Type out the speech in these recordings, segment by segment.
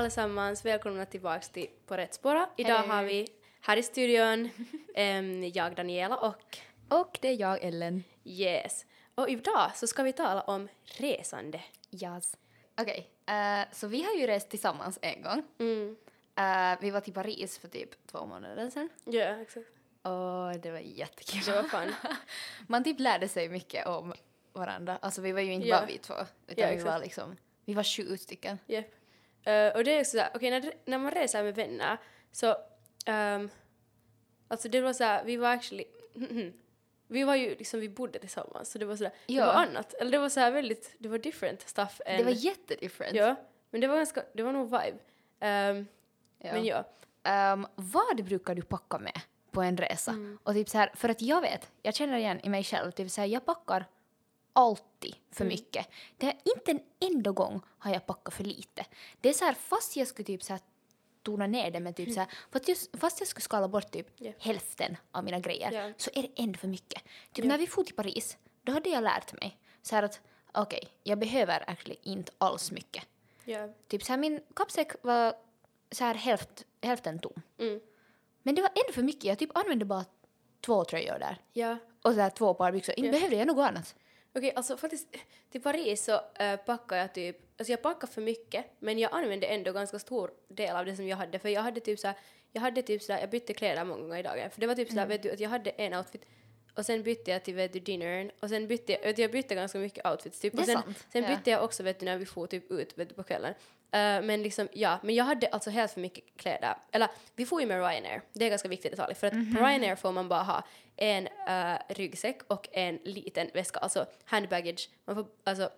allesammans, välkomna tillbaks till På rätt spåra. Idag Hej. har vi här i studion em, jag Daniela och Och det är jag, Ellen. yes. Och idag så ska vi tala om resande. Yes. Okej, eh, så vi har ju rest tillsammans en gång. Mm. Eh, vi var till Paris för typ två månader sedan. Ja, exakt. Och det var jättekul. Det var fun. Man typ lärde sig mycket om varandra. Alltså vi var ju inte Ja. bara vi två, utan Ja, vi var liksom, vi var sju stycken. Yep. Eh, och det är också såhär, okej när, när man reser med vänner så, um, alltså det var såhär, vi var actually, vi var ju liksom, vi bodde tillsammans så det var sådär, det Ja. var annat, eller det var såhär väldigt, det var different stuff än, Det var jättedifferent. ja, men det var ganska, det var nog vibe. Ehm, Ja. Men ja, Ehm, vad brukar du packa med på en resa? Mm. Och typ så här, för att jag vet, jag känner igen i mig själv, typ så här, jag packar alltid för Mm. mycket. Det är inte en enda gång har jag packat för lite. Det är så här, fast jag skulle typ så här tona ner det med typ så här, fast, jag, fast jag skulle skala bort typ Ja. hälften av mina grejer Ja. så är det ändå för mycket. Typ Ja. när vi for till Paris, då hade jag lärt mig så här att okej, jag behöver actually inte alls mycket. ja, Typ så här, min kappsäck var så här hälft, hälften tom. mm, Men det var ändå för mycket. Jag typ använde bara två tröjor där. Och så här två par byxor. Inte behövde jag något annat. Okej, alltså faktiskt till Paris så uh, packade jag typ, alltså jag packade för mycket men jag använde ändå ganska stor del av det som jag hade för jag hade typ såhär, jag hade typ såhär, jag bytte kläder många gånger i dagen för det var typ såhär, vet du, att jag hade en outfit och sen bytte jag till vet du, dinnern och sen bytte jag, jag bytte ganska mycket outfits typ och sen, sant, sen ja. bytte jag också vet du när vi for typ ut vet du, på kvällen. Eh, men liksom, ja, men jag hade alltså helt för mycket kläder. Eller, vi får ju med Ryanair, det är ganska viktigt detalj, för att Mhm. på Ryanair får man bara ha en eh, ryggsäck och en liten väska, alltså handbaggage. Man får, alltså,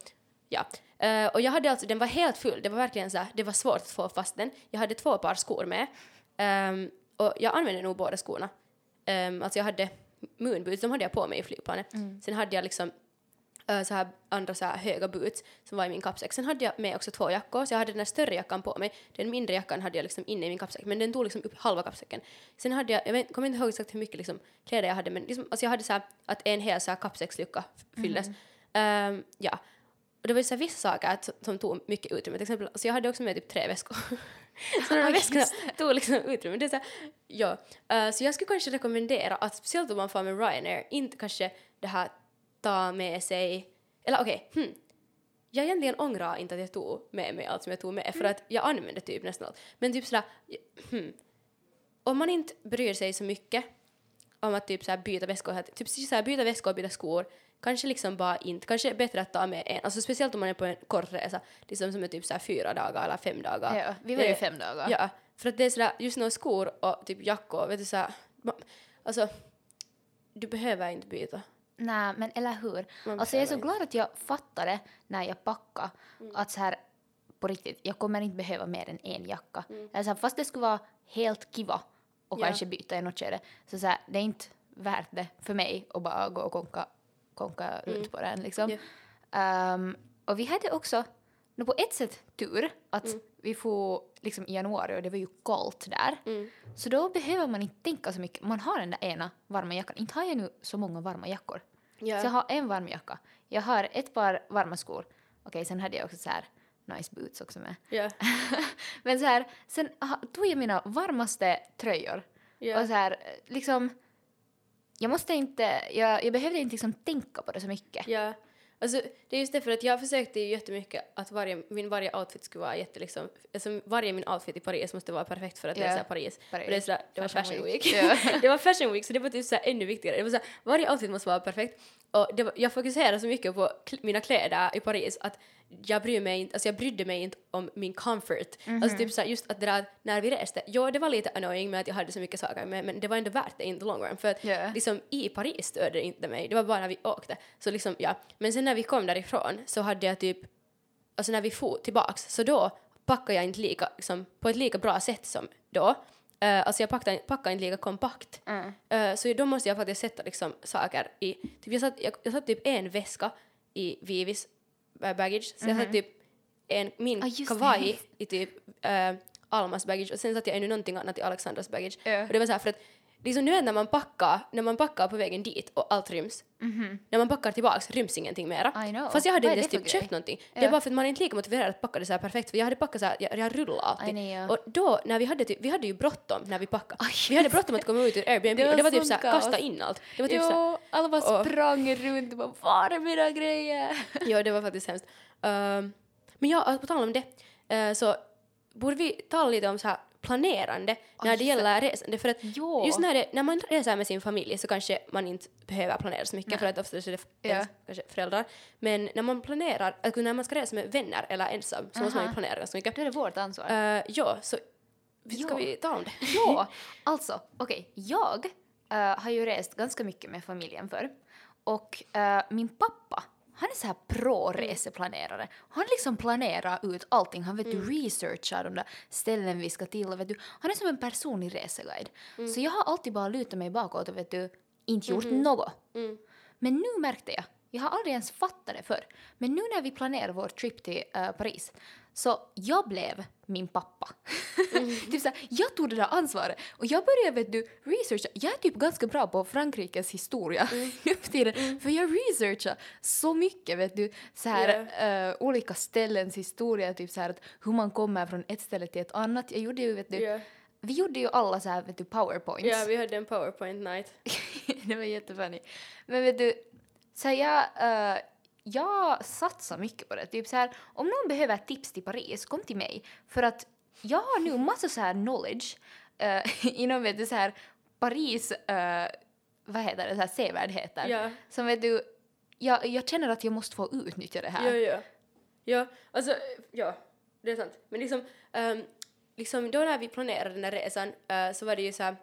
ja. Eh, och jag hade alltså, den var helt full, det var verkligen så här, det var svårt att få fast den. Jag hade två par skor med. Ehm, och jag använde nog båda skorna. Um, alltså jag hade moonboots, de hade jag på mig i flygplanet. Sen hade jag liksom så här andra så här höga boots som var i min kappsäck. Sen hade jag med också två jackor, så jag hade den här större jackan på mig. Den mindre jackan hade jag liksom inne i min kappsäck, men den tog liksom upp halva kappsäcken. Sen hade jag, jag vet, kommer inte ihåg exakt hur mycket liksom kläder jag hade, men liksom, alltså jag hade så här att en hel så här kappsäckslucka fylldes. Ehm, ja. Och det var ju så här vissa saker som, som tog mycket utrymme. Till exempel, alltså jag hade också med typ tre väskor. så de här väskorna tog liksom utrymme. Det är så, här, ja. Eh, så jag skulle kanske rekommendera att speciellt om man får med Ryanair, inte kanske det här ta med sig, eller okej, hmm. Jag egentligen ångrar inte att jag tog med mig allt som jag tog med för att jag använde typ nästan allt. Men typ sådär, hmm. Om man inte bryr sig så mycket om att typ såhär byta väskor, typ såhär byta väskor och byta skor, kanske liksom bara inte, kanske är bättre att ta med en, alltså speciellt om man är på en kort resa, liksom som är typ såhär fyra dagar eller fem dagar. Ja, vi var ju Det- fem dagar. Ja, för att det är sådär, just några skor och typ jackor, vet du såhär, alltså, du behöver inte byta. Nej, men eller hur? Man Alltså jag är så glad att jag fattade när jag packade att så här på riktigt, jag kommer inte behöva mer än en jacka. Eller så här, fast det skulle vara helt kiva och Ja. kanske byta i något skede, så, så här, det är inte värt det för mig att bara gå och konka, konka runt på den liksom. Ja. Ehm, och vi hade också nå på ett sätt tur att vi får liksom i januari och det var ju kallt där. Mm. Så då behöver man inte tänka så mycket. Man har den där ena varma jackan. Inte har jag nu så många varma jackor. Ja. Så jag har en varm jacka. Jag har ett par varma skor. Okej, sen hade jag också så här nice boots också med. Ja. Men så här, sen tog jag mina varmaste tröjor. Ja. Och så här, liksom... Jag måste inte... Jag, jag behövde inte liksom tänka på det så mycket. Ja, alltså det är just det för att jag försökte ju jättemycket att varje, min varje outfit skulle vara jätte liksom, alltså varje min outfit i Paris måste vara perfekt för att det är Ja, så här Paris. Paris. Och det, är så där, det var Fashion week. week. Ja. det var fashion week så det var typ så här ännu viktigare. Det var så här, varje outfit måste vara perfekt. Och var, jag fokuserade så mycket på kl- mina kläder i Paris att jag bryr mig inte, alltså jag brydde mig inte om min comfort. Alltså typ så just att det där när vi reste, ja det var lite annoying med att jag hade så mycket saker med men det var ändå värt det in the long run för att Ja. liksom i Paris störde det inte mig, det var bara när vi åkte. Så liksom ja, men sen när vi kom därifrån så hade jag typ, alltså när vi for tillbaks så då packade jag inte lika, liksom, på ett lika bra sätt som då. Uh, alltså jag packade, packade inte lika kompakt. Mm. Eh, så då måste jag faktiskt sätta liksom saker i, typ jag satt, jag, jag satt typ en väska i Vivis baggage, så jag satt typ en, min Mhm. Ah, kavaj i typ eh, Almas baggage och sen satte jag ännu någonting annat i Alexandras baggage. Och det var så här för att liksom nu vet när man packar, när man packar på vägen dit och allt ryms. När man packar tillbaks ryms ingenting mera. Fast jag hade inte ens typ köpt någonting. Det är Ja. bara för att man är inte lika motiverad att packa det så här perfekt för jag hade packat så här, jag, jag rullar alltid. I know, ja. Och då när vi hade typ, vi hade ju bråttom när vi packade. Aj, vi hade bråttom att komma ut ur Airbnb Det var och det var typ så här, kasta in allt. Det var typ så här, Jo, alla bara och- sprang runt och bara var är mina grejer? Ja, det var faktiskt hemskt. Ehm, men ja, på tal om det, eh, så borde vi tala lite om så här planerande när det gäller resande. För att Jo. just när, det, när man reser med sin familj så kanske man inte behöver planera så mycket Nej. för att oftast är det Ja. ens, kanske föräldrar. Men när man planerar, alltså när man ska resa med vänner eller ensam så måste man ju planera ganska mycket. Då är det vårt ansvar. Uh, ja, så ska Ja. vi tala om det? Jo, alltså okej, jag eh, har ju rest ganska mycket med familjen förr och eh, min pappa han är så här pro-reseplanerare. Han liksom planerar ut allting. Han vet du researchar de där ställen vi ska till vet du, han är som en personlig reseguide. Så jag har alltid bara lutat mig bakåt och vet du, inte gjort något. Mm. Men nu märkte jag, jag har aldrig ens fattat det förr, men nu när vi planerar vår trip till eh, Paris, så jag blev min pappa. typ såhär, jag tog det där ansvaret och jag började vet du, researcha. Jag är typ ganska bra på Frankrikes historia nu för tiden, för jag researchar så mycket vet du, så här, eh, olika ställens historia, typ så här att hur man kommer från ett ställe till ett annat. Jag gjorde ju, vet du, Ja. vi gjorde ju alla så här, vet du, powerpoints. Ja, vi hade en powerpoint night. det var jättefunny. Men vet du, så jag, eh, jag satsar mycket på det. Typ så här, om någon behöver tips till Paris, kom till mig. För att jag har nu massa så här knowledge uh, inom vet du, så här, Paris, eh, vad heter det, så här sevärdheter. Ja. Som vet du, jag, jag känner att jag måste få utnyttja det här. Ja, ja. Ja, alltså, ja, det är sant. Men liksom, ehm, liksom då när vi planerade den här resan eh, så var det ju så här,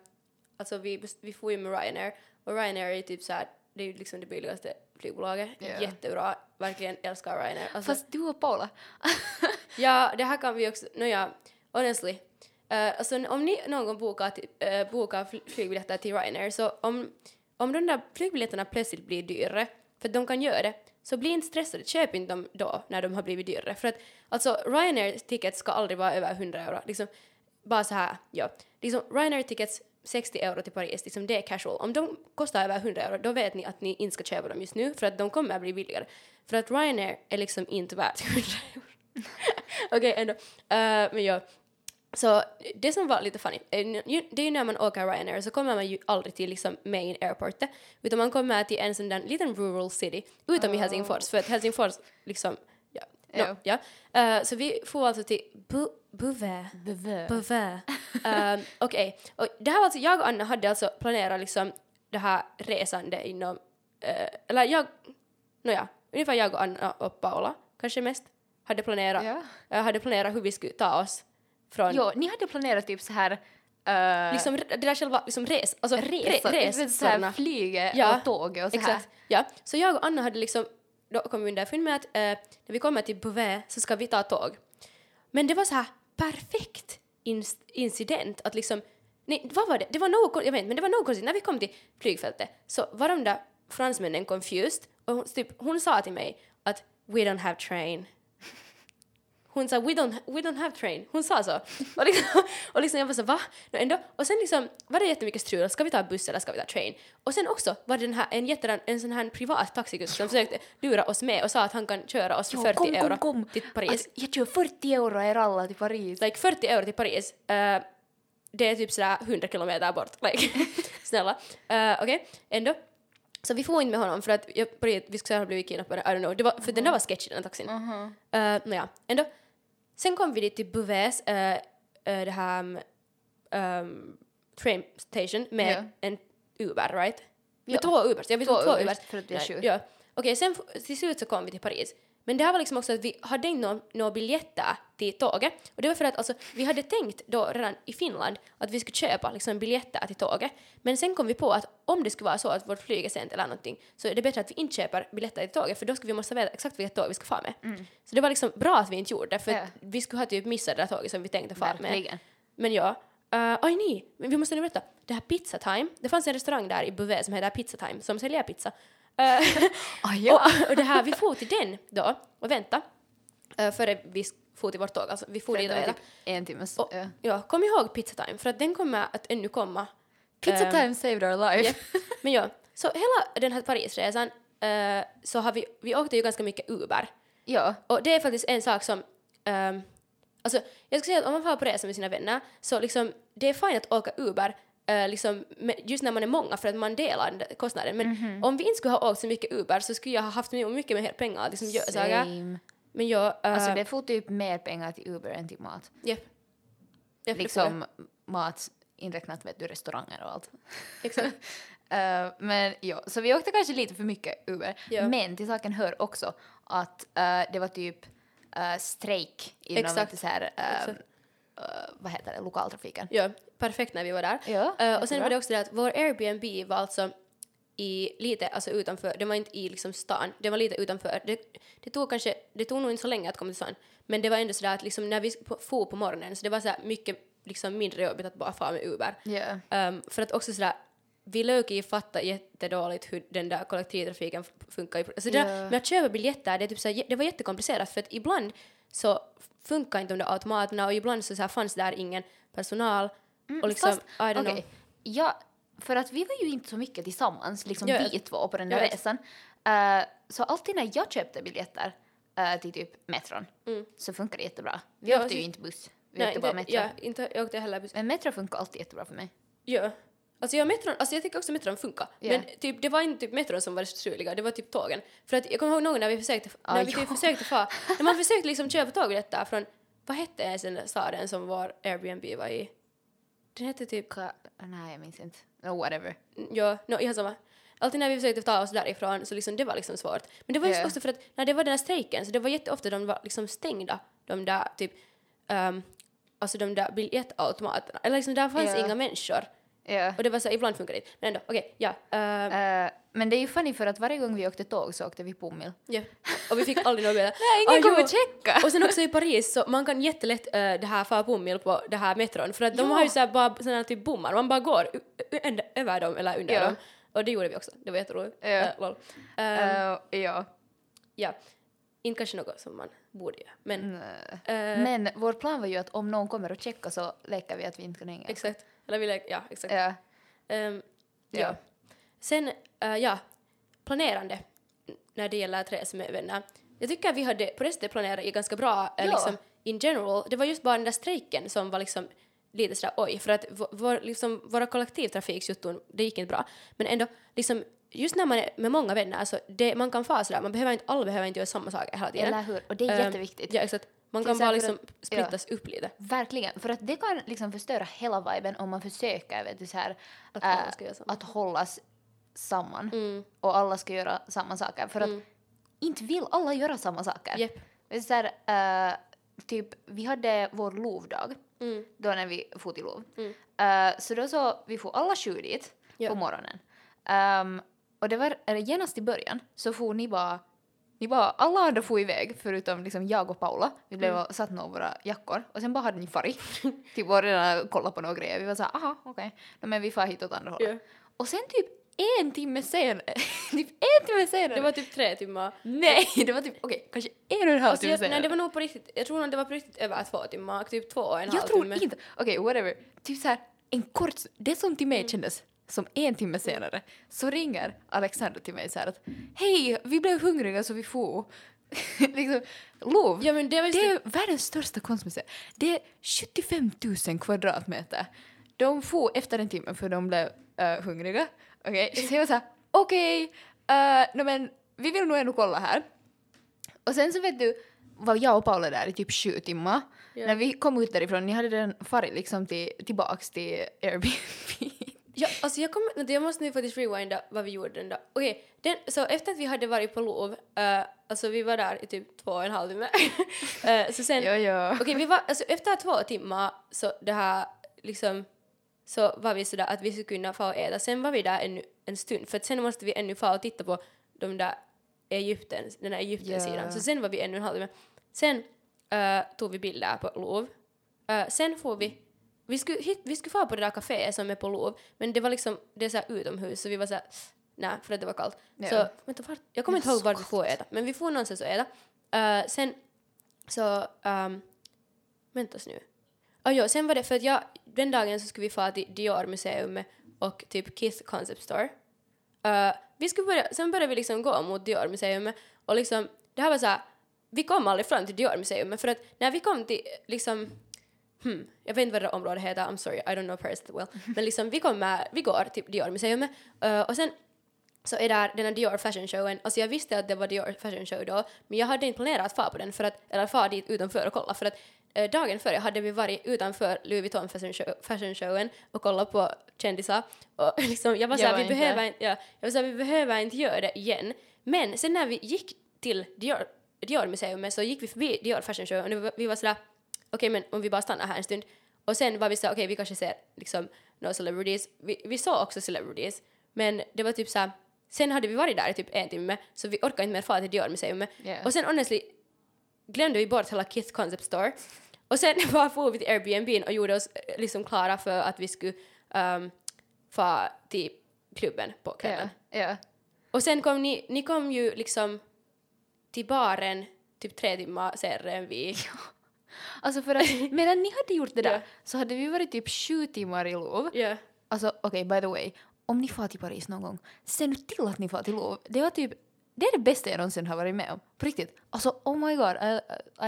alltså vi, vi får ju med Ryanair och Ryanair är ju typ så här, det är ju liksom det billigaste flygbolaget. Ja. Jättebra, verkligen älskar Ryanair. Alltså, Fast du och Paula. Ja, det här kan vi också, nåja, honestly. Uh, alltså om ni någon gång bokar, till, eh, bokar fl- flygbiljetter till Ryanair så om, om de där flygbiljetterna plötsligt blir dyrare, för de kan göra det, så bli inte stressade, köp inte dem då när de har blivit dyrare. För att alltså Ryanair tickets ska aldrig vara över 100 euro. Liksom, bara så här, ja. Liksom Ryanair tickets 60 euro till Paris, liksom det är casual. Om de kostar över 100 euro, då vet ni att ni inte ska köpa dem just nu för att de kommer att bli billigare. För att Ryanair är liksom inte värt 100 euro. Okej, ändå. Eh, men ja. Så det som var lite funny, eh, det är ju när man åker Ryanair så kommer man ju aldrig till liksom main airport utan man kommer till en sån där liten rural city utom i Oh. Helsingfors för att Helsingfors liksom, Ja. No, ja. Eh, så vi får alltså till Bu- Buvä. Buvä. Um, Okej, och det här var alltså, jag och Anna hade alltså planerat liksom det här resande inom, eh, eller jag, nåja, ungefär jag och Anna och Paula kanske mest hade planerat, Ja. eh, hade planerat hur vi skulle ta oss från Jo, ni hade planerat typ så här... eh, liksom det där själva liksom res, alltså resa, re, res, resorna. flyget Ja, och tåget och så Exakt, här. ja. Så jag och Anna hade liksom, då kom vi underfund med att eh, när vi kommer till Beauvais så ska vi ta tåg. Men det var så här perfekt incident att liksom, nej vad var det? Det var något, jag vet inte, men det var något konstigt. När vi kom till flygfältet så var de där fransmännen confused och hon, typ, hon sa till mig att we don't have train. Hon sa we don't, we don't have train. Hon sa så. Och liksom, och liksom jag var så va? No, ändå. Och sen liksom var det jättemycket strul. Ska vi ta buss eller ska vi ta train? Och sen också var det den här, en, jätteran, en sån här privat taxikusk som försökte lura oss med och sa att han kan köra oss för Jo, 40 kom, kom, euro kom. till Paris. Alltså, jag kör 40 euro er alla till Paris. Like 40 euro till Paris. eh, det är typ sådär 100 kilometer bort. Like, snälla. Uh, Okej, ändå. Så vi får inte med honom för att jag, det, vi skulle ha blivit kidnappade, I don't know. Det var, för den där var sketchy den taxin. Mhm. Uh, Nåja, ändå. Sen kom vi dit till Beauvais, uh, uh, det här um, train station med Ja. en Uber, right? Med Ja. två Ubers, ja vi Två två Ubers, för att vi är sju. Ja. Okej, sen f- till slut så kom vi till Paris. Men det här var liksom också att vi hade inte några nå biljetter till tåget. Och det var för att alltså, vi hade tänkt då redan i Finland att vi skulle köpa liksom, biljetter till tåget. Men sen kom vi på att om det skulle vara så att vårt flyg är sent eller någonting så är det bättre att vi inte köper biljetter till tåget för då skulle vi måste veta exakt vilket tåg vi ska få med. Så det var liksom bra att vi inte gjorde det för Ja. vi skulle ha typ missat det där tåget som vi tänkte få med. Men ja, uh, oj nej, vi måste nu berätta. Det här Pizza Time, det fanns en restaurang där i Beauvais som heter Pizza Time som säljer pizza. Eh, Ah, ja. och, och det här, vi for till den då och vänta uh, före vi for till vårt tåg. Alltså vi for dit och vänta. typ en timmes... Och, ja. kom ihåg Pizza Time för att den kommer att ännu komma Pizza Ehm, time saved our life. Japp. Men ja, så hela den här Parisresan eh, så har vi, vi åkte ju ganska mycket Uber. Ja. Och det är faktiskt en sak som, ehm, alltså jag skulle säga att om man får på resa med sina vänner så liksom det är fint att åka Uber eh, liksom, just när man är många för att man delar kostnaden. Men Mhm. om vi inte skulle ha åkt så mycket Uber så skulle jag ha haft mycket, mer pengar att liksom göra saker. Men jag, uh, Alltså det får typ mer pengar till Uber än till mat. Det får Liksom mat inräknat vet du restauranger och allt. Exakt. Eh, men ja, så vi åkte kanske lite för mycket Uber. Ja. Men till saken hör också att det var typ uh, strejk inom Exakt. så här, vad heter det, lokaltrafiken. Ja, perfekt när vi var där. Ja, Eh, och sen jättebra. var det också det att vår Airbnb var alltså i lite, alltså utanför, det var inte i liksom stan, det var lite utanför. Det, det tog kanske, det tog nog inte så länge att komma till stan, men det var ändå sådär att liksom när vi for på morgonen så det var så mycket liksom mindre jobbigt att bara fara med Uber. Ja. Ehm, för att också sådär, vi Löki fattar jättedåligt hur den där kollektivtrafiken funkar. Alltså det där Ja. med att köpa biljetter, det, är typ såhär, det var jättekomplicerat för att ibland så funkar inte de där automaterna och ibland så, så fanns där ingen personal. och liksom, Fast, I don't okej, know. Ja, för att vi var ju inte så mycket tillsammans, liksom Jag vet. vi två på den där Jag resan. Eh, så alltid när jag köpte biljetter eh, till typ metron Mm. så funkar det jättebra. Vi Ja, åkte ju inte buss, vi Nej, åkte bara metro. ja, inte, jag åkte heller buss. Men metro funkar alltid jättebra för mig. Ja. Alltså, jag, metron, alltså jag tycker också metron funkar. Ja. Men typ, det var inte typ metron som var det struliga, det var typ tågen. För att jag kommer ihåg någon när vi försökte, Ah, när vi typ försökte få, när man försökte liksom köpa tågbiljetter från, vad hette ens den staden som vår Airbnb var i? Den hette typ, Ka- nej, jag minns inte. No, whatever. ja, no, ihan samma. Alltid när vi försökte ta oss därifrån så liksom det var liksom svårt. Men det var just Ja. också för att när det var den här strejken så det var jätteofta de var liksom stängda, de där typ, um, alltså de där biljettautomaterna. Eller liksom där fanns Ja. inga människor. Ja. Och det var så här, ibland funkar det inte. Men ändå, okej, ja. eh, Eh, men det är ju funny för att varje gång vi åkte tåg så åkte vi pummel. Ja, och vi fick aldrig något biljetter. Nej, ingen kommer checka. Och sen också i Paris så man kan jättelätt uh, det här få pummel på det här metron för att de Ja. har ju så här bara såna typ bommar, man bara går över dem eller under Ja. dem. Och det gjorde vi också, det var jätteroligt. Ja. Eh, lol. Eh, ja. ja, inte kanske något som man borde göra, men Men vår plan var ju att om någon kommer och checkar så leker vi att vi inte kan hänga. exakt. Eller vi lä- ja, exakt. Ja. Ehm, ja. Ja. Sen, eh, ja, planerande när det gäller att resa med vänner. Jag tycker att vi hade på sättet planerat ganska bra, eh, Ja. liksom in general. Det var just bara den där strejken som var liksom lite sådär oj, för att vår, liksom, våra kollektivtrafiksjutton, det gick inte bra. Men ändå, liksom, just när man är med många vänner, alltså det, man kan få sådär, man behöver inte, alla behöver inte göra samma saker hela tiden. Eller hur? Och det är Ehm, jätteviktigt. Ja, exakt. Man kan bara liksom att- splittas upp lite. Verkligen, för att det kan liksom förstöra hela viben om man försöker vet du, så här, Att äh, att hållas samman Mm. och alla ska göra samma saker. För att inte vill alla göra samma saker. Du, Så här, äh, typ, vi hade vår lovdag Mm. då när vi for till lov. Mm. Äh, så då så, vi får alla sju dit Ja. på morgonen. Ehm, och det var genast i början så får ni bara ni bara, alla andra får iväg förutom liksom jag och Paula. Vi blev Mm. och satt nog våra jackor och sen bara hade ni farit. typ och redan kollat på några grejer. Vi var såhär, aha okej, no, men vi far hit åt andra hållet. Ja. Och sen typ en timme senare, typ en timme senare. Det var typ tre timmar. Nej, det var typ okej, kanske en och en halv Alltså, timme jag, senare. nej, det var nog på riktigt, jag tror nog det var på riktigt över två timmar, typ två och en halv Jag tror timme. inte, okej whatever, typ såhär en kort, det som till Mm. mig kändes som en timme senare, så ringer Alexander till mig såhär att hej, vi blev hungriga så vi får. liksom, lov. Ja men det Det är världens största konstmuseum. Det är 75 000 kvadratmeter. De får efter en timme för de blev eh, hungriga. Okej, så jag var såhär, okej, okay, no, men vi vill nog ändå kolla här. Och sen så vet du, var jag och Paula där i typ sju timmar. Ja. När vi kom ut därifrån, ni hade redan farit liksom till, tillbaks till Airbnb. Ja, alltså jag vänta, jag måste nu faktiskt rewinda vad vi gjorde den dag. Okej, den, så efter att vi hade varit på lov, uh, alltså vi var där i typ två och en halv timme. Eh, så sen, ja, ja. okej vi var, alltså efter två timmar så det här liksom så var vi sådär att vi skulle kunna få och äta. Sen var vi där ännu en stund för att sen måste vi ännu få och titta på de där Egypten, den där Egypten-sidan. Ja. Så sen var vi ännu en halvtimme. Sen eh, tog vi bilder på Lov. Eh, sen får vi vi skulle, hit, vi skulle få på det där kaféet som är på Lov, men det var liksom, det är så här utomhus så vi var så här, nej för att det var kallt. Ja. Så, vänta, vart, jag kommer inte ihåg vart vi får äta, men vi får någonstans att äta. Eh, sen, så, um, väntas nu. Oh, jo, sen var det för att jag, den dagen så skulle vi få till Dior-museum och typ Kith Concept Store. Uh, vi skulle börja, sen började vi liksom gå mot Dior-museum och liksom, det här var så här, vi kom aldrig fram till Dior-museum för att när vi kom till liksom Hmm, jag vet inte vad det där området heter, I'm sorry, I don't know Paris that well. Men liksom vi kommer, vi går till Dior-museum uh, och sen så är där den här Dior Fashion Showen, alltså jag visste att det var Dior Fashion Show då, men jag hade inte planerat att fara på den för att, eller fara dit utanför och kolla för att eh, dagen före hade vi varit utanför Louis Vuitton Fashion, Show, fashion Showen och kollat på kändisar och liksom jag var såhär, vi behöver inte, ja, jag var såhär, vi behöver inte göra det igen. Men sen när vi gick till Dior, Dior museum så gick vi förbi Dior Fashion Show och vi var sådär, okej men om vi bara stannar här en stund och sen var vi såhär, okej vi kanske ser liksom några celebrities, vi, vi såg också celebrities men det var typ såhär, sen hade vi varit där i typ en timme så vi orkade inte mer fara till Dior museum Yeah. och sen honestly glömde vi bort hela Kith Concept Store och sen bara for vi till Airbnb och gjorde oss eh, liksom klara för att vi skulle um, fara till klubben på kvällen. Ja, ja. Och sen kom ni, ni kom ju liksom till baren typ tre timmar senare än vi. Alltså för att medan ni hade gjort det där Ja. så hade vi varit typ sju timmar i Louvre. Ja. Alltså okej, by the way, om ni far till Paris någon gång, se nu till att ni far till Louvre. Det var typ, det är det bästa jag någonsin har varit med om. På riktigt. Alltså oh my god, I,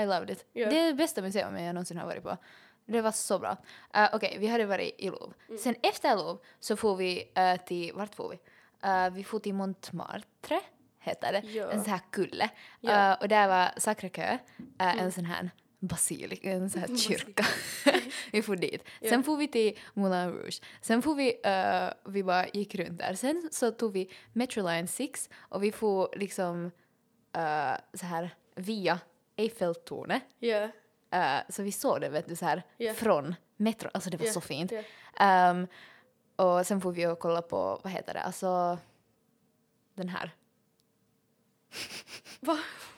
I loved it. Ja. Det är det bästa museum jag någonsin har varit på. Det var så bra. Uh, okej, vi hade varit i Louvre. Mm. Sen efter Louvre så får vi uh, till, vart får vi? Uh, vi får till Montmartre, heter det. Ja. En sån här kulle. Ja. Uh, och där var Sacré-Cœur, uh, en sån här basilik, en sån här kyrka. vi får dit. Sen Ja. får vi till Moulin Rouge. Sen får vi, eh, vi bara gick runt där. Sen så tog vi Metroline 6 och vi får liksom eh, så här via Eiffeltornet. Ja. Eh, så vi såg det vet du så här Ja. från metro. Alltså det var så fint. Ehm, och sen får vi och kolla på, vad heter det, alltså den här. Va?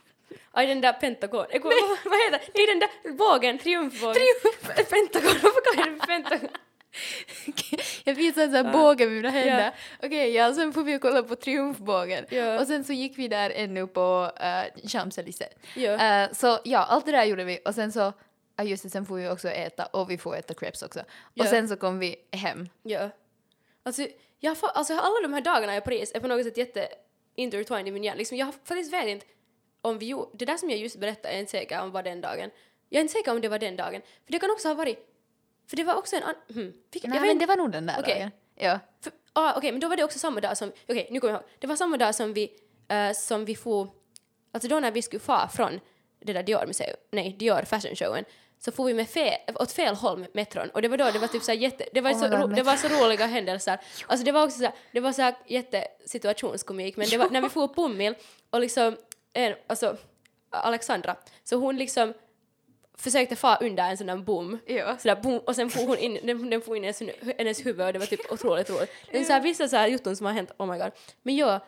Aj, den där Pentagon. Eh, vad, vad heter det? Det är den där bågen, triumfbågen. Triumf! Pentagon, varför kallar du det Pentagon? jag visade en sån här båge med mina händer. Okej, ja, sen får vi kolla på triumfbågen. Ja. Och sen så gick vi där ännu på uh, Champs-Élysées. Ja. Eh, så ja, allt det där gjorde vi och sen så, ja just det, sen får vi också äta och vi får äta crepes också. Ja. Och sen så kom vi hem. Ja. Alltså, jag alltså alla de här dagarna i Paris är på något sätt jätte intertwined i min hjärna. Liksom, jag har faktiskt vet inte om vi gjorde, det där som jag just berättade är jag inte säker om var den dagen. Jag är inte säker om det var den dagen. För det kan också ha varit, för det var också en annan, hmm, Nej jag vet men det var nog den där Okej. dagen. Ja. För, ah, Okej, men då var det också samma dag som... Okej, nu kommer jag ihåg. Det var samma dag som vi, uh, som vi får... Alltså då när vi skulle få från det där Dior-museum, nej, Dior Fashion Showen, så får vi med fe, åt fel håll med metron. Och det var då det var typ så jätte... Det var, Oh så, God, ro, det var så roliga händelser. Alltså det var också så här, det var så här jätte situationskomik, men det var när vi får Pummil och liksom, en, alltså Alexandra, så hon liksom försökte få under en sån där bom. Ja. Sådär boom, och sen får hon in, den, den får in hennes, hennes huvud och det var typ otroligt roligt. Det är så här, vissa så här jutton som har hänt, oh my god. Men ja, uh,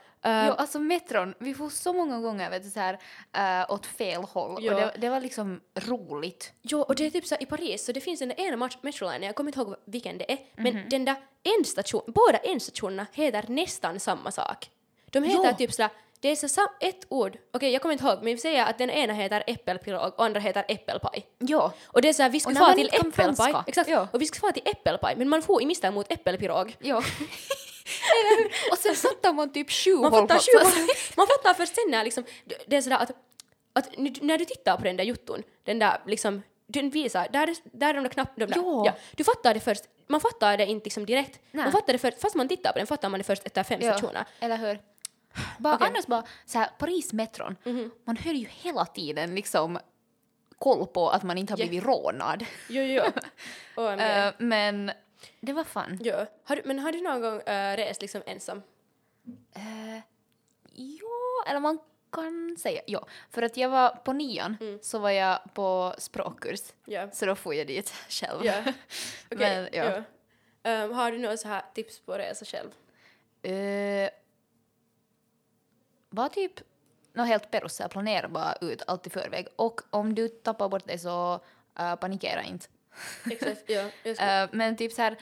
Jo, alltså metron, vi får så många gånger vet du, så här, eh, åt fel håll Ja. och det, det var liksom roligt. jo, och det är typ så här, i Paris så det finns där ena match- metrolinen, jag kommer inte ihåg vilken det är, men Mhm. den där ändstation, båda ändstationerna heter nästan samma sak. De heter Ja. typ sådär, det är så sam, ett ord, okej jag kommer inte ihåg, men vi säger att den ena heter äppelpirog och andra heter äppelpaj. Ja. Och det är såhär, vi skulle man till äppelpaj, exakt, Ja. och vi skulle få till äppelpaj, men man får i misstag mot äppelpirog. Ja. Och sen fattar man typ sju Man fattar, sju, man fattar först sen när liksom, det är sådär att, att när du tittar på den där jutton, den där liksom, den visar, där, är- där är de där knapparna, där, Ja. du fattar det först, man fattar det inte liksom direkt, Nej. man fattar det först, fast man tittar på den fattar man det först efter fem stationer. Eller hur? Bara, Okej. Annars bara så här, Paris-metron, man hör ju hela tiden liksom koll på att man inte har blivit rånad. Jo, jo. oh, Eh, men det var fun. jo. Har du, men har du någon gång uh, rest liksom ensam? Uh, ja, eller man kan säga ja. För att jag var på nian så var jag på språkkurs. Ja. Så då får jag dit själv. Ja. Okej, Men, ja. Ehm, har du några så här tips på att resa själv? Uh, var typ något helt perus, bara ut allt i förväg. Och om du tappar bort dig så uh, panikera inte. Exakt, ja. Uh, men typ så här,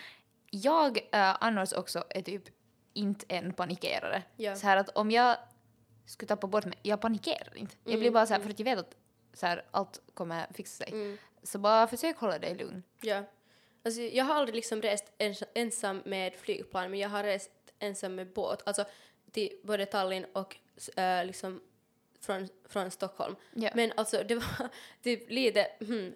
jag uh, annars också är typ inte en panikerare. Ja. Så här att om jag skulle tappa bort mig, jag panikerar inte. Jag blir bara så här, för att jag vet att så här, allt kommer fixa sig. mm, Så bara försök hålla dig lugn. ja. Alltså, jag har aldrig liksom rest ens, ensam med flygplan, men jag har rest ensam med båt. Alltså till både Tallinn och äh, liksom från, från Stockholm. Ja. Men alltså det var typ lite, hmm,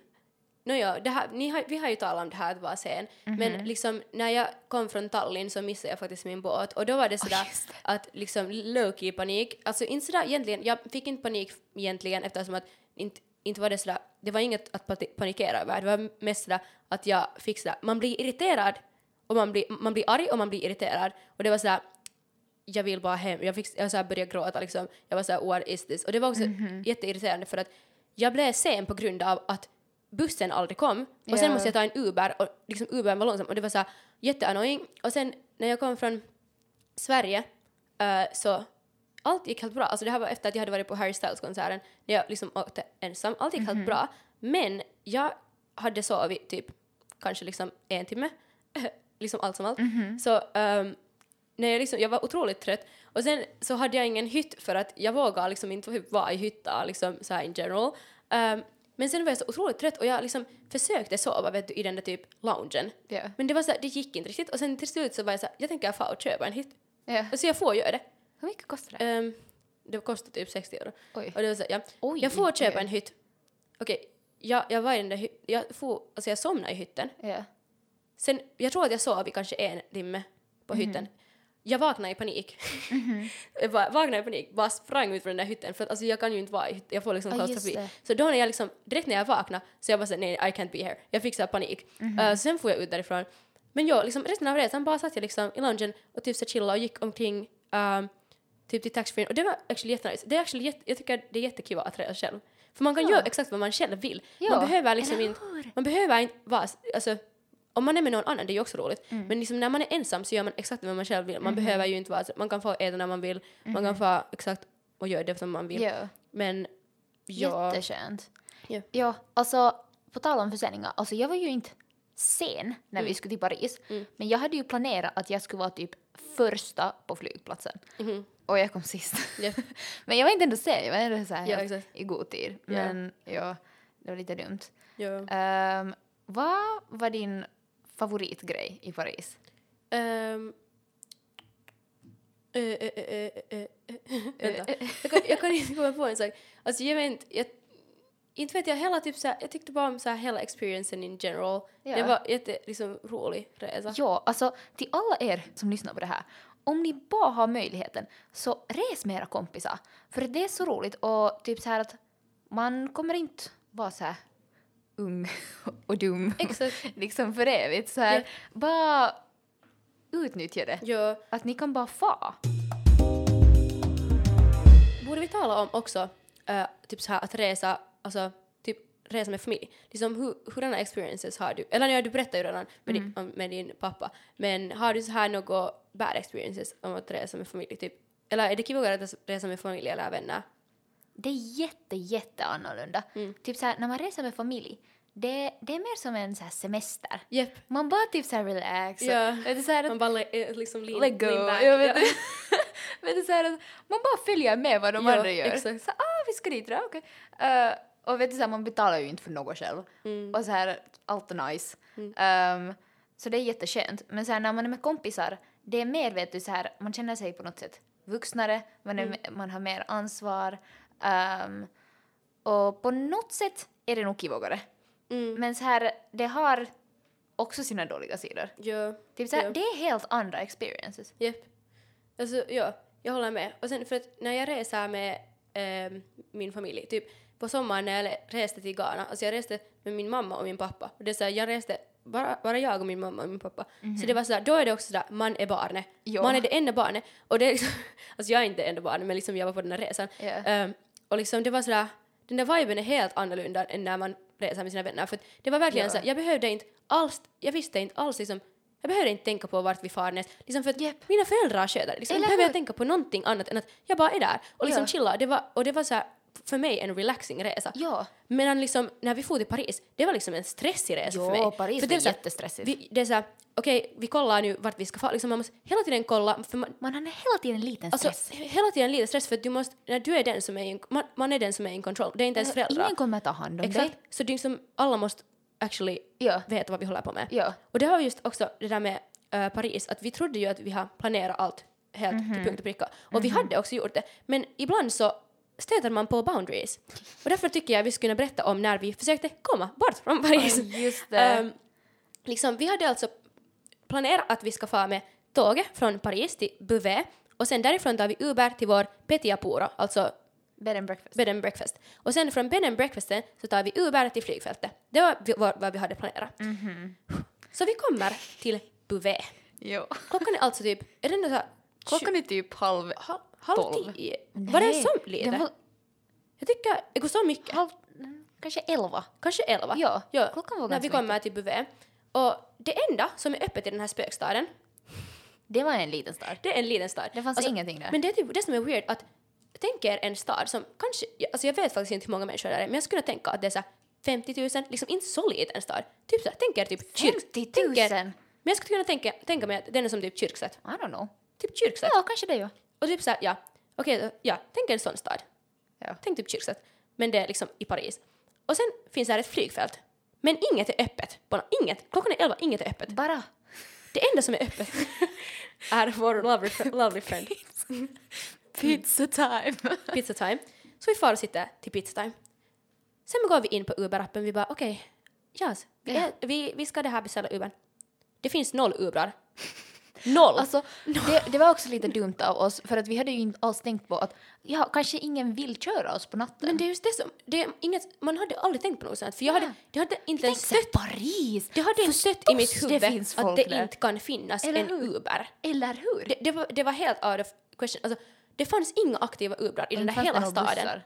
Nåja, det här, ni har, vi har ju talat om det här att vara sen, Mhm. men liksom när jag kom från Tallinn så missade jag faktiskt min båt och då var det sådär det. att liksom low-key panik, alltså inte sådär egentligen, jag fick inte panik egentligen eftersom att inte, inte var det sådär, det var inget att panikera över, det var mest sådär att jag fick sådär, man blir irriterad och man blir, man blir arg och man blir irriterad och det var sådär jag vill bara hem. Jag, fick, jag så började gråta liksom. Jag var så här, what is this? Och det var också Mhm. jätteirriterande för att jag blev sen på grund av att bussen aldrig kom och sen Ja. måste jag ta en Uber och liksom Ubern var långsam och det var så här jätteannoying. Och sen när jag kom från Sverige eh, så allt gick helt bra. Alltså det här var efter att jag hade varit på Harry Styles-konserten när jag liksom åkte ensam. Allt gick helt bra. Men jag hade sovit typ kanske liksom en timme. liksom allt som allt. Så ehm, när jag, liksom, jag var otroligt trött och sen så hade jag ingen hytt för att jag vågade liksom inte typ vara i hytta liksom så här in general. Ehm, men sen var jag så otroligt trött och jag liksom försökte sova vet du, i den där typ loungen. Ja. Men det var så här, det gick inte riktigt och sen till slut så var jag så här, jag tänker få och köpa en hytt. Ja. Så jag får göra det. Hur mycket kostar det? Ehm, det kostar typ 60 euro. Oj. Och det var så, ja. Oj, jag får köpa oj. en hytt. Okej, jag, jag var i den där hy- jag får, alltså jag somnade i hytten. Ja. Sen, jag tror att jag sov i kanske en timme på Mhm. hytten. Jag vaknade i panik. jag va- vaknade i panik, bara sprang ut från den där hytten för att alltså jag kan ju inte vara i hytten, jag får liksom klaustrofobi. det. Så då när jag liksom, direkt när jag vaknade så jag bara såhär nej I can't be here. Jag fick så här panik. Mhm. Uh, sen får jag ut därifrån. Men ja, liksom resten av resan bara satt jag liksom i loungen och typ så chillade och gick omkring um, typ till taxfree och det var actually jättenice. Det är actually jätte, jag tycker det är jättekul att resa själv. För man kan Ja. göra exakt vad man själv vill. Ja, man behöver liksom inte, man behöver inte vara, alltså om man är med någon annan, det är ju också roligt, Mm. men liksom när man är ensam så gör man exakt vad man själv vill. Man Mhm. behöver ju inte vara, man kan få äta när man vill, man kan få exakt och göra det som man vill. Ja. Men ja, Jätteskönt. Ja. ja, alltså på tal om försäljningar, alltså jag var ju inte sen när vi skulle till Paris, men jag hade ju planerat att jag skulle vara typ första på flygplatsen. Mhm. Och jag kom sist. Ja. men jag var inte ändå sen, jag var ändå så här Ja, exakt. i god tid. Men ja, det var lite dumt. ja. Ehm, vad var din favoritgrej i Paris? Ehm, eh, eh, eh, eh, eh, eh, vänta. jag, kan, jag kan inte komma på en sak. Alltså jag vet inte, jag, inte vet jag hela typ såhär, jag tyckte bara om såhär hela experiencen in general. Ja. Det var jätte liksom rolig resa. Ja, alltså till alla er som lyssnar på det här. Om ni bara har möjligheten så res med era kompisar. För det är så roligt och typ så här att man kommer inte vara så här ung och dum liksom för evigt. Så här, Ja. bara utnyttja det. Ja, Att ni kan bara fa. borde vi tala om också eh, typ så här att resa, alltså typ resa med familj. Liksom hur, hurdana experiences har du? Eller ja, du berättade ju redan med, din, om- med din pappa. Men har du så här något bad experiences om att resa med familj? Typ? Eller är det kivare att resa med familj eller vänner? Det är jätte, jätte annorlunda. Mm. Typ så här, när man reser med familj, det, det är mer som en så semester. Jepp. Man bara typ så här relax. och- Ja. du, så här, Man bara le, eh, liksom lean, let go. lean back. Jag vet, Ja. vet du, så här, att man bara följer med vad de Ja, andra gör. exakt. Så, ah, vi ska dit, ja, okej. Eh, och vet du, så här, man betalar ju inte för något själv. Mm. Och så här, allt är nice. Ehm, så det är jätteskönt. Men så här, när man är med kompisar, det är mer, vet du, så här, man känner sig på något sätt vuxnare, man, är, Mm. man har mer ansvar. Ehm, och på något sätt är det nog kivogare. Mm. Men så här, det har också sina dåliga sidor. Ja. Typ så här, Ja. Det är helt andra experiences. Japp. Alltså, ja, jag håller med. Och sen för att när jag reser med ehm, min familj, typ på sommaren när jag reste till Ghana, alltså jag reste med min mamma och min pappa. Och det är så här, jag reste bara, bara jag och min mamma och min pappa. Så det var så där, då är det också sådär, man är barnet. Man är det enda barnet. Och det är liksom, alltså jag är inte det enda barnet, men liksom jag var på den här resan. Ja. Ehm, och liksom det var sådär, den där viben är helt annorlunda än när man reser med sina vänner. För det var verkligen Ja. så jag behövde inte alls, jag visste inte alls liksom, jag behövde inte tänka på vart vi far näst. Liksom för att Japp. mina föräldrar sköter. Liksom, Eller behöver jag tänka på någonting annat än att jag bara är där och liksom Ja. chillar. Det var, och det var så här, för mig en relaxing resa. Ja. Men liksom, när vi for till Paris, det var liksom en stressig resa Jo, för mig. Paris för det var är så jättestressigt. Vi, det är såhär, okej, vi kollar nu vart vi ska fara. Liksom, man måste hela tiden kolla, för man, Man har hela tiden en liten Alltså, stress. hela tiden lite stress för att du måste, när du är den som är in, man, man är den som är in control, det är inte ens föräldrar. Ingen kommer ta hand om Exakt. dig. Så det är liksom, alla måste actually Ja. vet vad vi håller på med. Ja. Och det har just också det där med eh, Paris, att vi trodde ju att vi har planerat allt helt Mhm. till punkt och pricka. Och vi hade också gjort det. Men ibland så stöter man på boundaries. Och därför tycker jag vi skulle kunna berätta om när vi försökte komma bort från Paris. Just det. Ehm, liksom, vi hade alltså planerat att vi ska få med tåget från Paris till Bouvet och sen därifrån tar vi Uber till vår Pettia Puro, alltså Bed and breakfast. bed and breakfast. Och sen från bed and breakfasten så tar vi Uber till flygfältet. Det var vad, vi hade planerat. Mhm. Så vi kommer till Bouvet. Jo. Klockan är alltså typ, är den här, Klockan är typ halv... ha, halv tio? Var lite? den var Jag tycker, det går så mycket. halv... Kanske elva. Kanske elva. Ja, ja. klockan var När vi kommer till Bouvet. Och det enda som är öppet i den här spökstaden, Det var en liten stad. det är en liten stad. Det fanns Alltså, ingenting där. Men det är typ det som är weird att tänk er en stad som kanske, alltså jag vet faktiskt inte hur många människor det är men jag skulle tänka att det är så här 50 000, liksom inte så liten stad. Typ så här, tänk er typ kyrk... 50 000? tänk er- Men jag skulle kunna tänka, tänka mig att den är som typ kyrksätt. I don't know. Typ kyrksätt. Ja, kanske det ja. Och typ så här, ja, okej, då- ja, tänk en sån stad. Ja. Tänk typ kyrksätt. Men det är liksom i Paris. Och sen finns här ett flygfält. Men inget är öppet. Bara inget. Klockan är elva, inget är öppet. Bara Det enda som är öppet är vår lovely, lovely friend. pizza time. Pizza time. Så vi far och sitter till pizza time. Sen går vi in på Uber-appen. Vi bara okej, yes, vi, Ja. är, vi, vi ska det här beställa Uber. Det finns noll Ubrar. Noll! Alltså, det, det var också lite dumt av oss för att vi hade ju inte alls tänkt på att ja, kanske ingen vill köra oss på natten. men det är just det som, det är inget, man hade aldrig tänkt på något sånt. För jag hade, det hade inte ens stött, Paris! det hade inte stött i mitt huvud det finns att det där. inte kan finnas Eller en hur? Uber. Eller hur? Det, det, var, det var helt out of question. Alltså, det fanns inga aktiva Ubrar i den där hela staden. bussar.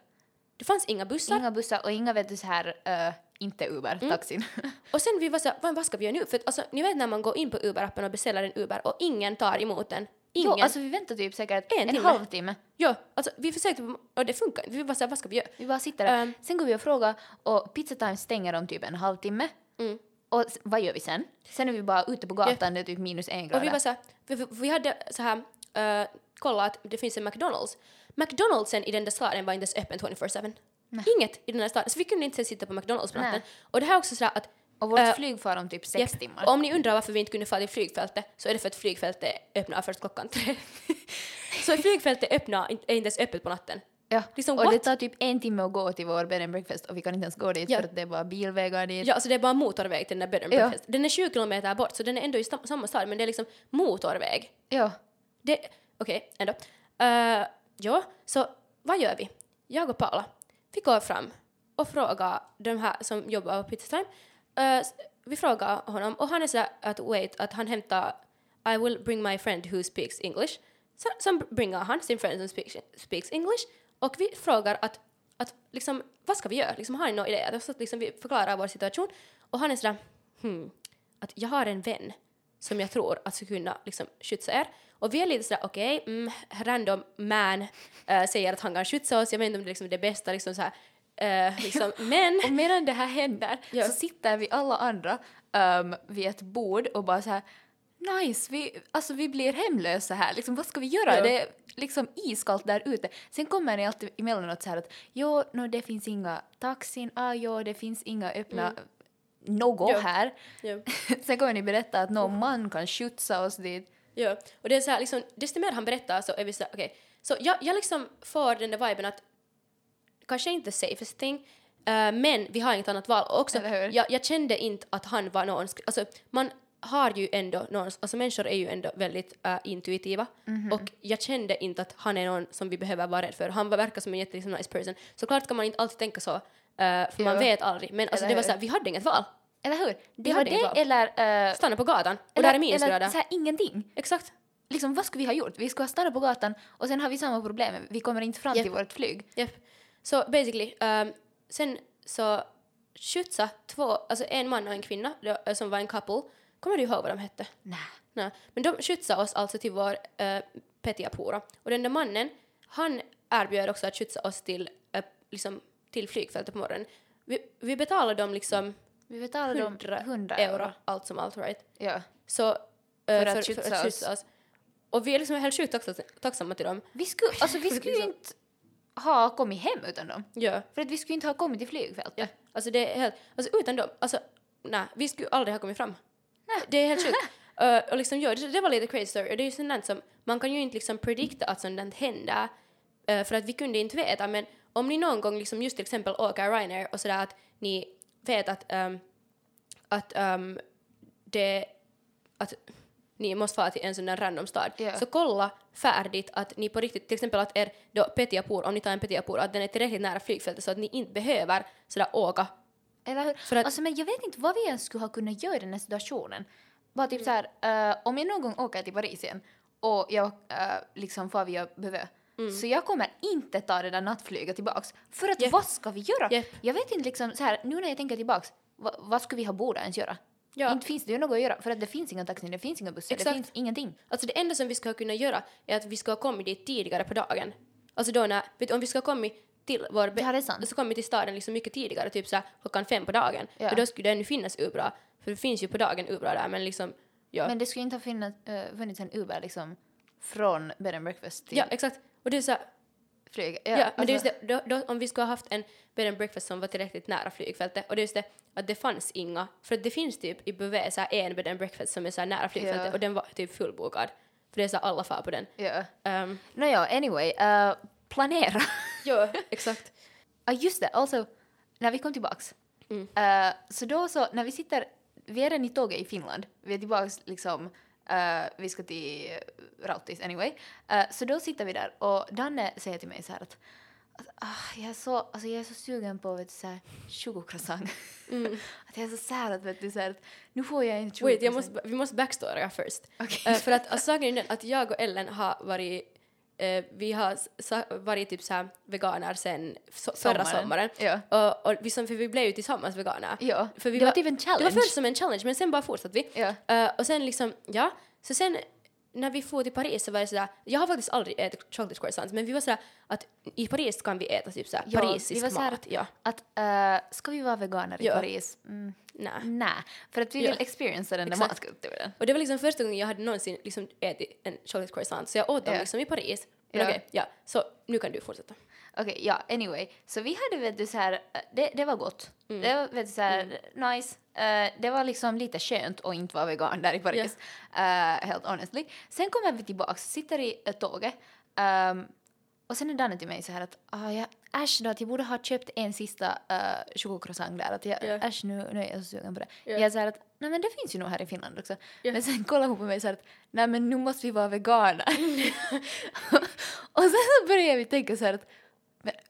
Det fanns inga bussar. Inga bussar och inga vet du så här, eh, inte Uber, Mm. taxin. Och sen vi var så här, vad, ska vi göra nu? För att, alltså, ni vet när man går in på Uber-appen och beställer en Uber och ingen tar emot den. Ingen. jo, alltså vi väntar typ säkert En en, timme. halvtimme. Ja, alltså vi försökte och det funkar. Vi var så här, vad ska vi göra? Vi bara sitter där. Ehm. sen går vi och frågar och Pizza Time stänger om typ en halvtimme. Mm. Och vad gör vi sen? Sen är vi bara ute på gatan, det är typ minus en grad. Och vi var så här, vi, vi, hade så här, uh, kollat att det finns en McDonalds. McDonaldsen i den där staden var inte ens öppen 24-7. Inget i den där staden. Så vi kunde inte ens sitta på McDonalds på natten. Nej. Och det här är också så här att och vårt eh, flyg far om typ sex Japp. timmar. Om ni undrar varför vi inte kunde fara till flygfältet så är det för att flygfältet öppnar först klockan tre. så flygfältet öppnar inte- är inte ens öppet på natten. ja. liksom, och det what? tar typ en timme att gå till vår bed and breakfast och vi kan inte ens gå dit Ja. för att det är bara bilvägar dit. Ja, alltså det är bara motorväg till den där bed and Ja. breakfast. Den är 20 kilometer bort så den är ändå i sam- samma stad men det är liksom motorväg. ja. Det, okej, ändå. Uh, ja, så vad gör vi? Jag och Paula, vi går fram och frågar de här som jobbar på Pizza Time. Uh, vi frågar honom och han är sådär att wait, att han hämtar I will bring my friend who speaks English. Så, sen bringar han sin friend som speaks, speaks English och vi frågar att, att liksom, vad ska vi göra? Liksom, har ni några idéer? Så alltså, att liksom, vi förklarar vår situation och han är sådär, hmm, att jag har en vän som jag tror att skulle kunna liksom skjutsa er. Och vi är lite sådär, okej, mm, random man eh, säger att han kan skjutsa oss, jag vet inte om det är liksom det bästa liksom så här, eh, liksom, men Och medan det här händer Ja. så sitter vi alla andra um, vid ett bord och bara så här nice, vi, alltså vi blir hemlösa här, liksom, vad ska vi göra? Ja. Det är liksom iskallt där ute. Sen kommer ni alltid emellanåt så här att jo, no, det finns inga taxin, ah, jo, det finns inga öppna något Ja. här. Sen kommer ni berätta att någon man kan skjutsa oss dit. Ja. Och det är så här, liksom, desto mer han berättar så är vi så här, okej. Så jag, jag liksom får den där viben att kanske inte safest thing, eh, men vi har inget annat val. Och också, jag, jag kände inte att han var någon, alltså man har ju ändå någon, alltså människor är ju ändå väldigt eh, intuitiva Mhm. och jag kände inte att han är någon som vi behöver vara rädd för. Han var, verkar som en jätte liksom, nice person. Såklart kan man inte alltid tänka så, eh, för man Ja. vet aldrig. Men alltså, Eller det var så här, vi hade inget val. Eller hur? Det var hade inget det eller... eh, Stanna på gatan och eller, där är minusgrader. eller så här, ingenting. Exakt. Liksom, vad skulle vi ha gjort? Vi skulle ha stannat på gatan och sen har vi samma problem. Vi kommer inte fram Japp. till vårt flyg. Japp. Så basically, um, sen så skjutsa två, alltså en man och en kvinna då, eh, som var en couple. Kommer du ihåg vad de hette? Nej. Nej. Men de skjutsade oss alltså till vår uh, Petja Puro. Och den där mannen, han erbjöd också att skjutsa oss till, eh, liksom, till flygfältet på morgonen. Vi, vi betalade dem liksom Vi betalade dem 100, 100 euro, allt som allt, right? Ja. Så, eh, För att skjutsa oss. Och vi är liksom helt sjukt tacksamma, till dem. Vi skulle, alltså, vi skulle ju inte ha kommit hem utan dem. Ja. För att vi skulle inte ha kommit till flygfältet. Ja, alltså det är helt, alltså utan dem, alltså nej, vi skulle aldrig ha kommit fram. Det är helt sjukt. Uh, och liksom, ja, det, det var lite crazy story. Och det är ju sånt som, man kan ju inte liksom predikta att sånt händer, uh, för att vi kunde inte veta, men om ni någon gång liksom just till exempel åker Ryanair och sådär att ni vet att, um, att um, det, att ni måste vara till en sån där random stad, Ja. så kolla färdigt att ni på riktigt, till exempel att er då Petiapur, om ni tar en Petiapur, att den är tillräckligt nära flygfältet så att ni inte behöver sådär åka. Eller hur? För att- alltså, men jag vet inte vad vi ens skulle ha kunnat göra i den här situationen. Bara typ så här, eh, om jag någon gång åker till Paris igen och jag uh, liksom får via Bövö, så jag kommer inte ta det där nattflyget tillbaks. För att Japp. vad ska vi göra? Japp. Jag vet inte liksom så här, nu när jag tänker tillbaks, va, vad skulle vi ha borde ens göra? Ja. Inte finns det ju något att göra för att det finns inga taxi, det finns inga bussar, det Exakt. finns ingenting. Alltså det enda som vi ska ha kunnat göra är att vi ska ha kommit dit tidigare på dagen. Alltså då när, vet om vi ska ha kommit till vår... det är sant. Så kommit till staden liksom mycket tidigare, typ så här klockan fem på dagen. Ja. För då skulle det ännu finnas Ubra. För det finns ju på dagen Ubra där, men liksom, ja. Men det skulle inte ha funnits, uh, funnits en Uber liksom från bed and breakfast till ja, exakt. Och det är så här, flyg. ja, men det är just alltså- det, då, då, om vi skulle ha haft en bed and breakfast som var tillräckligt nära flygfältet, och det är just det att det fanns inga, för att det finns typ i Bouvet så en bed and breakfast som är så nära flygfältet Ja. och den var typ fullbokad. För det är så alla far på den. Ja. Um, Nåja, anyway, uh, planera. ja, exakt. Ja, just det. Alltså, när vi kom tillbaks. Mm. eh, så då så, när vi sitter, vi är redan i tåget i Finland. Vi är tillbaks liksom, eh, vi ska till Rautis anyway. Eh, så då sitter vi där och Danne säger till mig så här att, ah, jag, är så, alltså jag är så sugen på vet du, så här, chokocroissant. att jag är så sär att, vet du, så här, att nu får jag en Mm. Wait, jag måste, vi måste backstorya först. Okej. Eh, för att alltså, saken är den att jag och Ellen har varit eh, vi har varit typ så veganer sen so- förra Sommaren. sommaren. Ja. Och, och vi, som, för vi blev ju tillsammans veganer. Ja, För vi det var typ en Det challenge. var först som en challenge, men sen bara fortsatte vi. Ja. Eh, och sen liksom, ja, så sen när vi får till Paris så var det sådär, jag har faktiskt aldrig ätit chocolate croissants, men vi var sådär att i Paris kan vi äta typ såhär Ja, parisisk vi var så här mat. Ja. Att, eh, ska vi vara veganer i Ja. Paris? Mm, Nej. Nej, för att vi Ja. vill experiencea den där Exakt. matkulturen. Och det var liksom första gången jag hade någonsin liksom ätit en chocolate croissant, så jag åt dem Ja. liksom i Paris. Men Ja. okej, ja, så nu kan du fortsätta. Okej, ja, anyway. Så vi hade vet du så här, eh, det, det var gott. Mm. Det var vet du så här, nice. Eh, det var liksom lite skönt att inte vara vegan där i Paris. Eh, helt honestly. Sen kommer vi tillbaks, sitter i uh, tåget. ehm, och sen är Danne till mig så här att ah, ja, äsch då, att jag borde ha köpt en sista uh, chokocroissant där. Att jag, Ja. äsch nu, nu är jag så sugen på det. Ja. Jag här att nej men det finns ju nog här i Finland också. Ja. Men sen kollar hon på mig så här att nej men nu måste vi vara veganer. och sen så börjar vi tänka så här att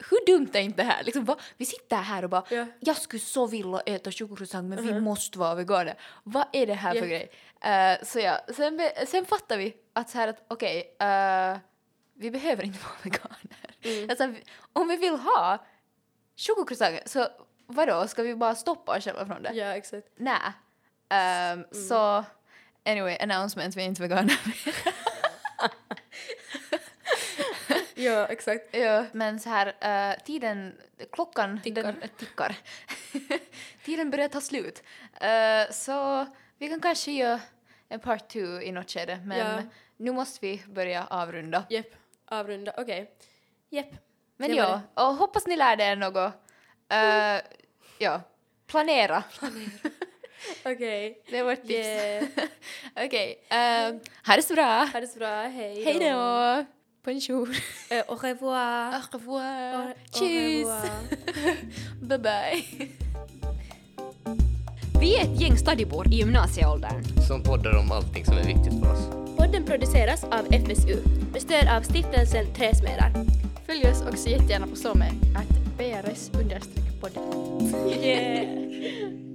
hur dumt är inte det här? Liksom, va? Vi sitter här och bara Ja. jag skulle så vilja äta chokocroissant men vi måste vara veganer. Vad är det här Ja. för grej? Eh, så ja, sen, sen fattar vi att så här att okej, eh, vi behöver inte vara veganer. Alltså, vi- om vi vill ha chokocroissant så vadå, ska vi bara stoppa oss själva från det? Ja, exakt. Nej. Ehm, Så anyway, announcement, vi är inte veganer. Ja, exakt. Ja, men så här, eh, tiden, klockan Tickar. Den, tickar. tiden börjar ta slut. Eh, så vi kan kanske göra en part two i något skede, men Ja. nu måste vi börja avrunda. Jepp, avrunda. Okej. Jepp. Men Det ja, och hoppas ni lärde er något. Eh, ja, planera. Okej. Det är vårt tips. Yeah. Okej, eh, ha det så bra. Ha det så bra. Hej Hej då. Bonjour. Eh, Au revoir. Au revoir. Au- au Tjus. revoir. bye bye. Vi är ett gäng stadibor i gymnasieåldern. Som poddar om allting som är viktigt för oss. Podden produceras av FSU med stöd av stiftelsen Träsmedar. Följ oss också jättegärna på SOME, att BRS understreck podden. Yeah.